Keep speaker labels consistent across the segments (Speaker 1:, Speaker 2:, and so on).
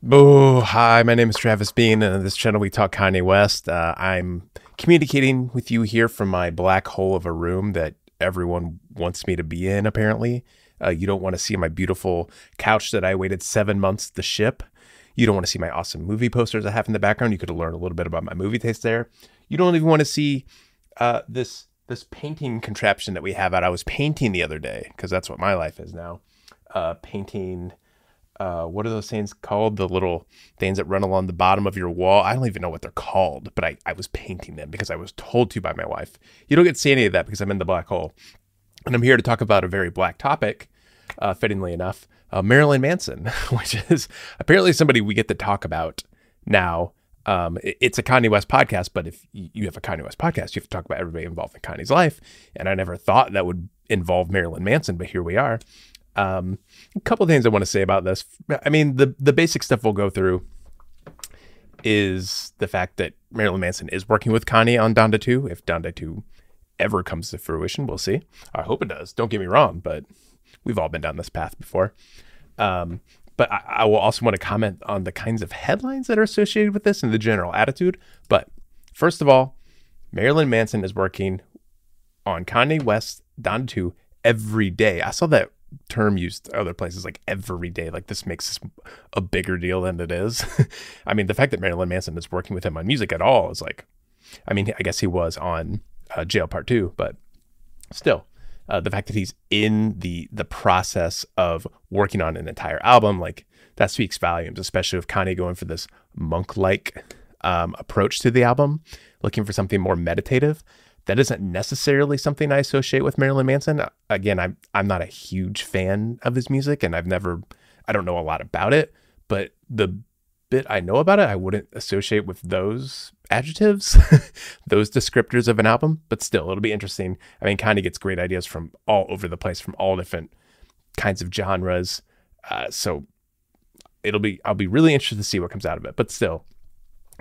Speaker 1: Hi, my name is Travis Bean, and on this channel we talk Kanye West. Uh, I'm communicating with you here from my black hole of a room that everyone wants me to be in, apparently. Uh, you don't want to see my beautiful couch that I waited seven months to ship. You don't want to see my awesome movie posters I have in the background. You could learn a little bit about my movie taste there. You don't even want to see uh, this this painting contraption that we have out. I was painting the other day because that's what my life is now. Uh, painting uh, what are those things called? The little things that run along the bottom of your wall. I don't even know what they're called, but I, I was painting them because I was told to by my wife. You don't get to see any of that because I'm in the black hole. And I'm here to talk about a very black topic, uh, fittingly enough, uh, Marilyn Manson, which is apparently somebody we get to talk about now. Um, it, it's a Kanye West podcast, but if you have a Kanye West podcast, you have to talk about everybody involved in Kanye's life. And I never thought that would involve Marilyn Manson, but here we are. Um, a couple things I want to say about this. I mean, the the basic stuff we'll go through is the fact that Marilyn Manson is working with Kanye on Donda 2. If Donda 2 ever comes to fruition, we'll see. I hope it does. Don't get me wrong, but we've all been down this path before. Um, but I, I, will also want to comment on the kinds of headlines that are associated with this and the general attitude. But first of all, Marilyn Manson is working on Kanye West Donda 2 every day. I saw that term used other places like every day. Like this makes a bigger deal than it is. I mean, the fact that Marilyn Manson is working with him on music at all is like, I mean, I guess he was on uh, Jail Part Two, but still, uh, the fact that he's in the the process of working on an entire album, like that speaks volumes. Especially with Kanye going for this monk like um, approach to the album, looking for something more meditative that isn't necessarily something I associate with Marilyn Manson. Again, I'm I'm not a huge fan of his music, and I've never I don't know a lot about it, but the bit I know about it, I wouldn't associate with those adjectives, those descriptors of an album. But still, it'll be interesting. I mean, of gets great ideas from all over the place, from all different kinds of genres. Uh, so it'll be I'll be really interested to see what comes out of it. But still,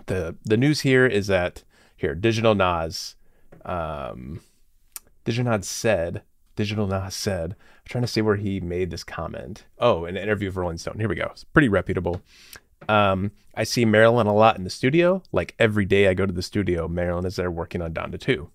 Speaker 1: the the news here is that here Digital Nas um, Nas said, Digital Nas said, I'm trying to see where he made this comment. Oh, an interview with Rolling Stone. Here we go. It's pretty reputable. Um, I see Marilyn a lot in the studio. Like every day I go to the studio, Marilyn is there working on Donda 2.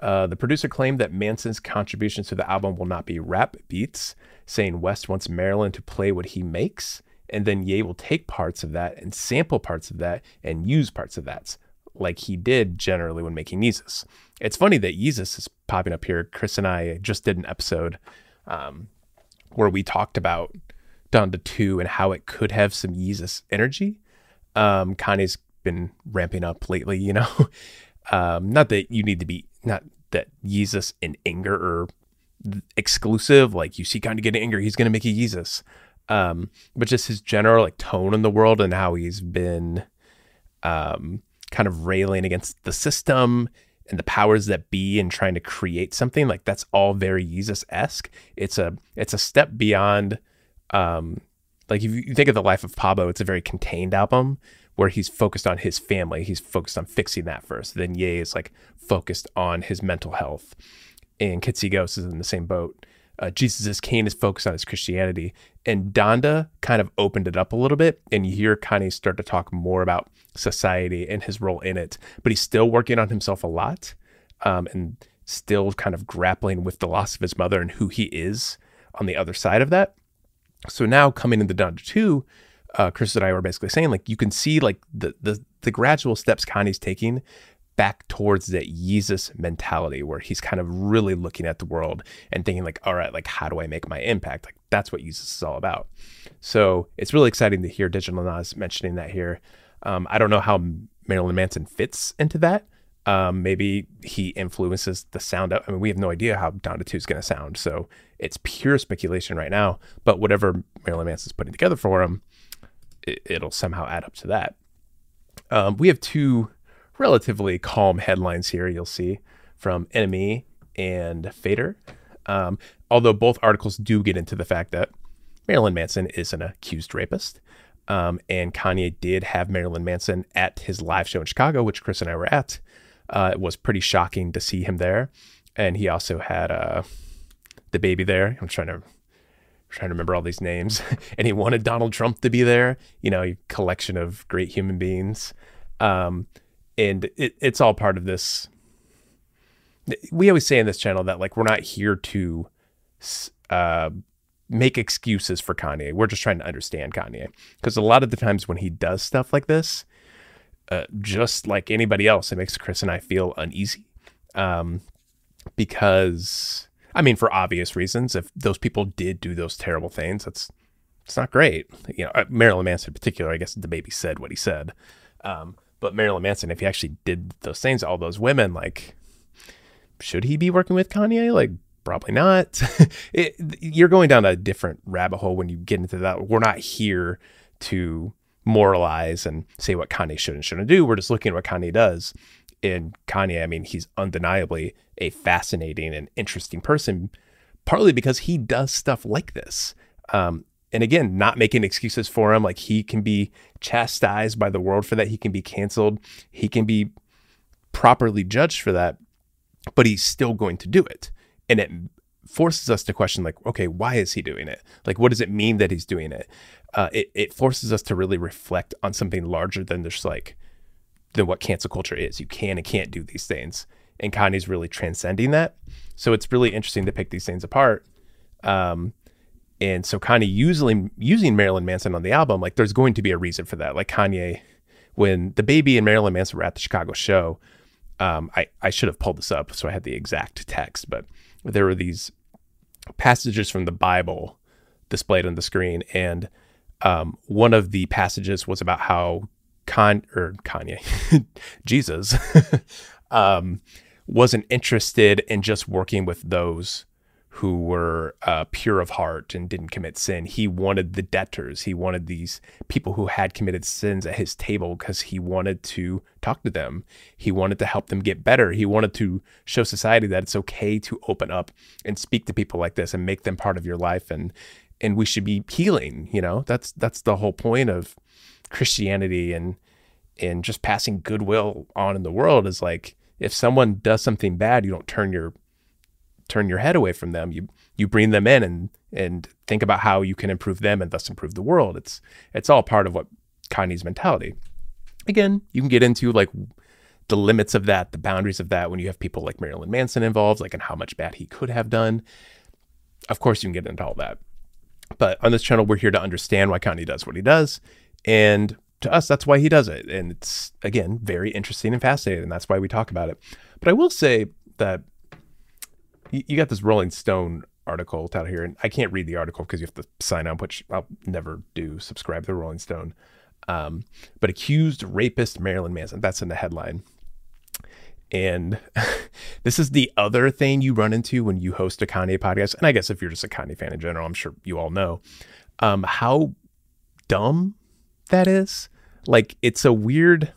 Speaker 1: Uh, the producer claimed that Manson's contributions to the album will not be rap beats, saying West wants Marilyn to play what he makes, and then Ye will take parts of that and sample parts of that and use parts of that like he did generally when making Yeezus. It's funny that Yeezus is popping up here. Chris and I just did an episode um, where we talked about Donda 2 and how it could have some Yeezus energy. Um, Kanye's been ramping up lately, you know. um, not that you need to be, not that Yeezus in anger or exclusive, like you see Kanye getting angry, he's going to make a Yeezus. Um, but just his general like tone in the world and how he's been um, kind of railing against the system and the powers that be and trying to create something like that's all very Yeezus esque. It's a it's a step beyond. Um, like if you think of the life of Pablo, it's a very contained album where he's focused on his family. He's focused on fixing that first. Then Ye is like focused on his mental health, and Ghosts is in the same boat uh, Jesus is is focused on his Christianity. And Donda kind of opened it up a little bit. And you hear Kanye start to talk more about society and his role in it. But he's still working on himself a lot um, and still kind of grappling with the loss of his mother and who he is on the other side of that. So now coming into Donda 2, uh, Chris and I were basically saying like you can see like the the the gradual steps Kanye's taking back towards that Yeezus mentality where he's kind of really looking at the world and thinking like, all right, like how do I make my impact? Like that's what Yeezus is all about. So it's really exciting to hear Digital Nas mentioning that here. Um, I don't know how Marilyn Manson fits into that. Um, maybe he influences the sound. I mean, we have no idea how Donda 2 is going to sound. So it's pure speculation right now. But whatever Marilyn Manson's putting together for him, it, will somehow add up to that. Um, we have two relatively calm headlines here. You'll see from NME and Fader. Um, although both articles do get into the fact that Marilyn Manson is an accused rapist. Um, and Kanye did have Marilyn Manson at his live show in Chicago, which Chris and I were at. Uh, it was pretty shocking to see him there. And he also had uh, DaBaby there. I'm trying to trying to remember all these names. and he wanted Donald Trump to be there. You know, a collection of great human beings. Um, and it, it's all part of this. We always say in this channel that like we're not here to uh, make excuses for Kanye. We're just trying to understand Kanye because a lot of the times when he does stuff like this, uh, just like anybody else, it makes Chris and I feel uneasy um, because I mean, for obvious reasons, if those people did do those terrible things, that's it's not great. You know, uh, Marilyn Manson in particular, I guess DaBaby said what he said. Um, but Marilyn Manson, if he actually did those things, all those women, like, should he be working with Kanye? Like, Probably not. it, you're going down a different rabbit hole when you get into that. We're not here to moralize and say what Kanye should and shouldn't do. We're just looking at what Kanye does. And Kanye, I mean, he's undeniably a fascinating and interesting person, partly because he does stuff like this. Um, and again, not making excuses for him. Like he can be chastised by the world for that. He can be canceled. He can be properly judged for that, but he's still going to do it and it forces us to question like okay why is he doing it like what does it mean that he's doing it uh, it, it forces us to really reflect on something larger than just like than what cancel culture is you can and can't do these things and kanye's really transcending that so it's really interesting to pick these things apart um, and so kanye usually using marilyn manson on the album like there's going to be a reason for that. Like kanye when DaBaby and marilyn manson were at the chicago show um, I, I should have pulled this up so I had the exact text, but there were these passages from the Bible displayed on the screen, and um, one of the passages was about how Con or Kanye, Jesus, um, wasn't interested in just working with those who were uh, pure of heart and didn't commit sin. He wanted the debtors. He wanted these people who had committed sins at his table because he wanted to talk to them. He wanted to help them get better. He wanted to show society that it's okay to open up and speak to people like this and make them part of your life. And and we should be healing. You know, that's that's the whole point of Christianity and and just passing goodwill on in the world is like if someone does something bad, you don't turn your turn your head away from them. You you bring them in and and think about how you can improve them and thus improve the world. It's it's all part of what Kanye's mentality. Again, you can get into like the limits of that, the boundaries of that when you have people like Marilyn Manson involved, like and how much bad he could have done. Of course, you can get into all that. But on this channel, we're here to understand why Kanye does what he does. And to us, that's why he does it. And it's, again, very interesting and fascinating. And that's why we talk about it. But I will say that you got this Rolling Stone article out here, and I can't read the article because you have to sign up, which I'll never do. Subscribe to Rolling Stone. Um, but accused rapist Marilyn Manson. That's in the headline. And this is the other thing you run into when you host a Kanye podcast. And I guess if you're just a Kanye fan in general, I'm sure you all know um, how dumb that is. Like, it's a weird,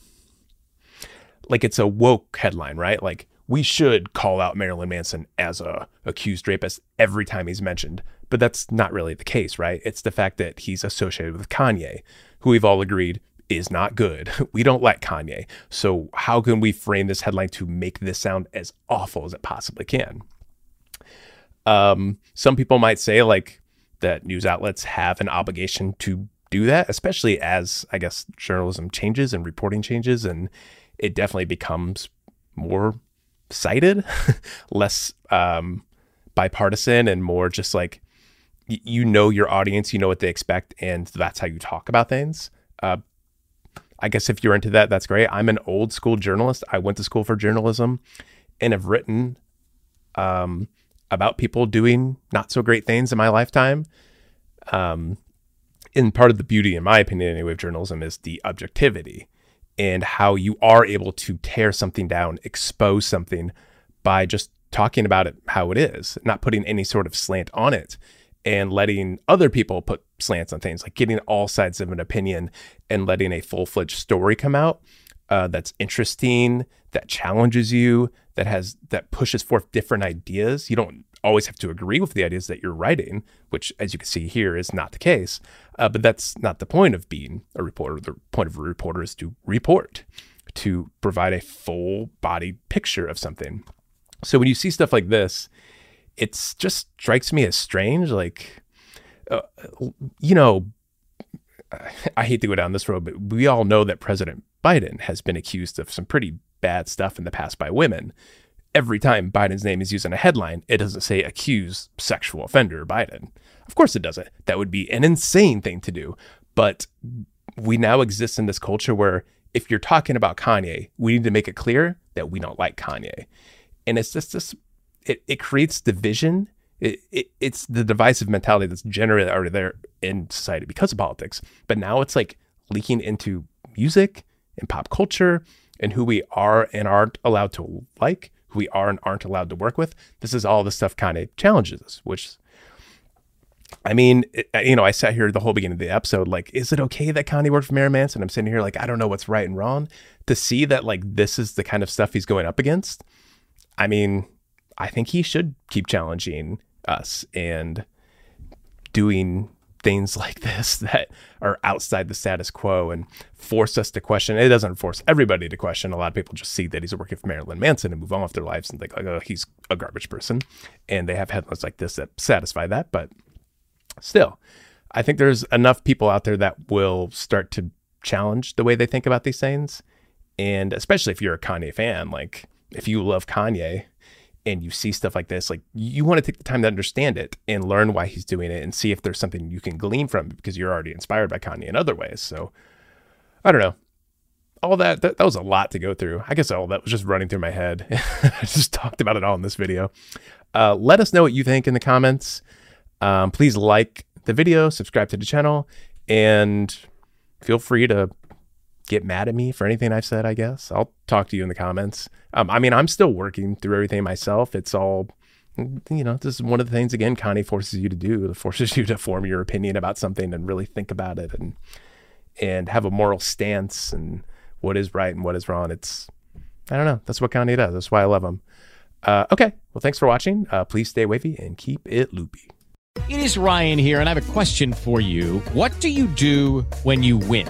Speaker 1: like, it's a woke headline, right? Like, we should call out Marilyn Manson as a accused rapist every time he's mentioned. But that's not really the case, right? It's the fact that he's associated with Kanye, who we've all agreed is not good. We don't like Kanye. So how can we frame this headline to make this sound as awful as it possibly can? Um, some people might say like that news outlets have an obligation to do that, especially as I guess journalism changes and reporting changes, and it definitely becomes more sided, less um, bipartisan, and more just like y- you know your audience, you know what they expect, and that's how you talk about things. Uh, I guess if you're into that, that's great. I'm an old school journalist. I went to school for journalism and have written um, about people doing not so great things in my lifetime. Um, and part of the beauty, in my opinion, anyway, of journalism is the objectivity and how you are able to tear something down, expose something by just talking about it how it is, not putting any sort of slant on it. and letting other people put slants on things, like getting all sides of an opinion and letting a full fledged story come out uh, that's interesting, that challenges you, that has that pushes forth different ideas. You don't always have to agree with the ideas that you're writing, which, as you can see here, is not the case. Uh, but that's not the point of being a reporter. The point of a reporter is to report, to provide a full body picture of something. So when you see stuff like this, it just strikes me as strange. Like, uh, you know, I hate to go down this road, but we all know that President Biden has been accused of some pretty bad stuff in the past by women. Every time Biden's name is used in a headline, it doesn't say accused sexual offender Biden. Of course it doesn't. That would be an insane thing to do. But we now exist in this culture where if you're talking about Kanye, we need to make it clear that we don't like Kanye. And it's just this it, it creates division. It, it, it's the divisive mentality that's generally already there in society because of politics. But now it's like leaking into music and pop culture and who we are and aren't allowed to like, who we are and aren't allowed to work with. This is all the stuff kind of challenges us, which I mean, it, you know, I sat here the whole beginning of the episode, like, is it okay that Kanye worked for Marilyn Manson? I'm sitting here like, I don't know what's right and wrong. To see that like this is the kind of stuff he's going up against, I mean, I think he should keep challenging us and doing things like this that are outside the status quo and force us to question. It doesn't force everybody to question. A lot of people just see that he's working for Marilyn Manson and move on with their lives and think, like, oh, he's a garbage person. And they have headlines like this that satisfy that. But still, I think there's enough people out there that will start to challenge the way they think about these things. And especially if you're a Kanye fan, like if you love Kanye, and you see stuff like this, like you want to take the time to understand it and learn why he's doing it and see if there's something you can glean from it because you're already inspired by Kanye in other ways. So I don't know. All that, that, that was a lot to go through. I guess all that was just running through my head. I just talked about it all in this video. Uh, let us know what you think in the comments. Um, please like the video, subscribe to the channel, and feel free to get mad at me for anything I've said, I guess. I'll talk to you in the comments. Um, I mean, I'm still working through everything myself. It's all, you know, this is one of the things, again, Kanye forces you to do. It forces you to form your opinion about something and really think about it and, and have a moral stance and what is right and what is wrong. It's, I don't know. That's what Kanye does. That's why I love him. Uh, okay. Well, thanks for watching. Uh, please stay wavy and keep it loopy.
Speaker 2: It is Ryan here, and I have a question for you. What do you do when you win?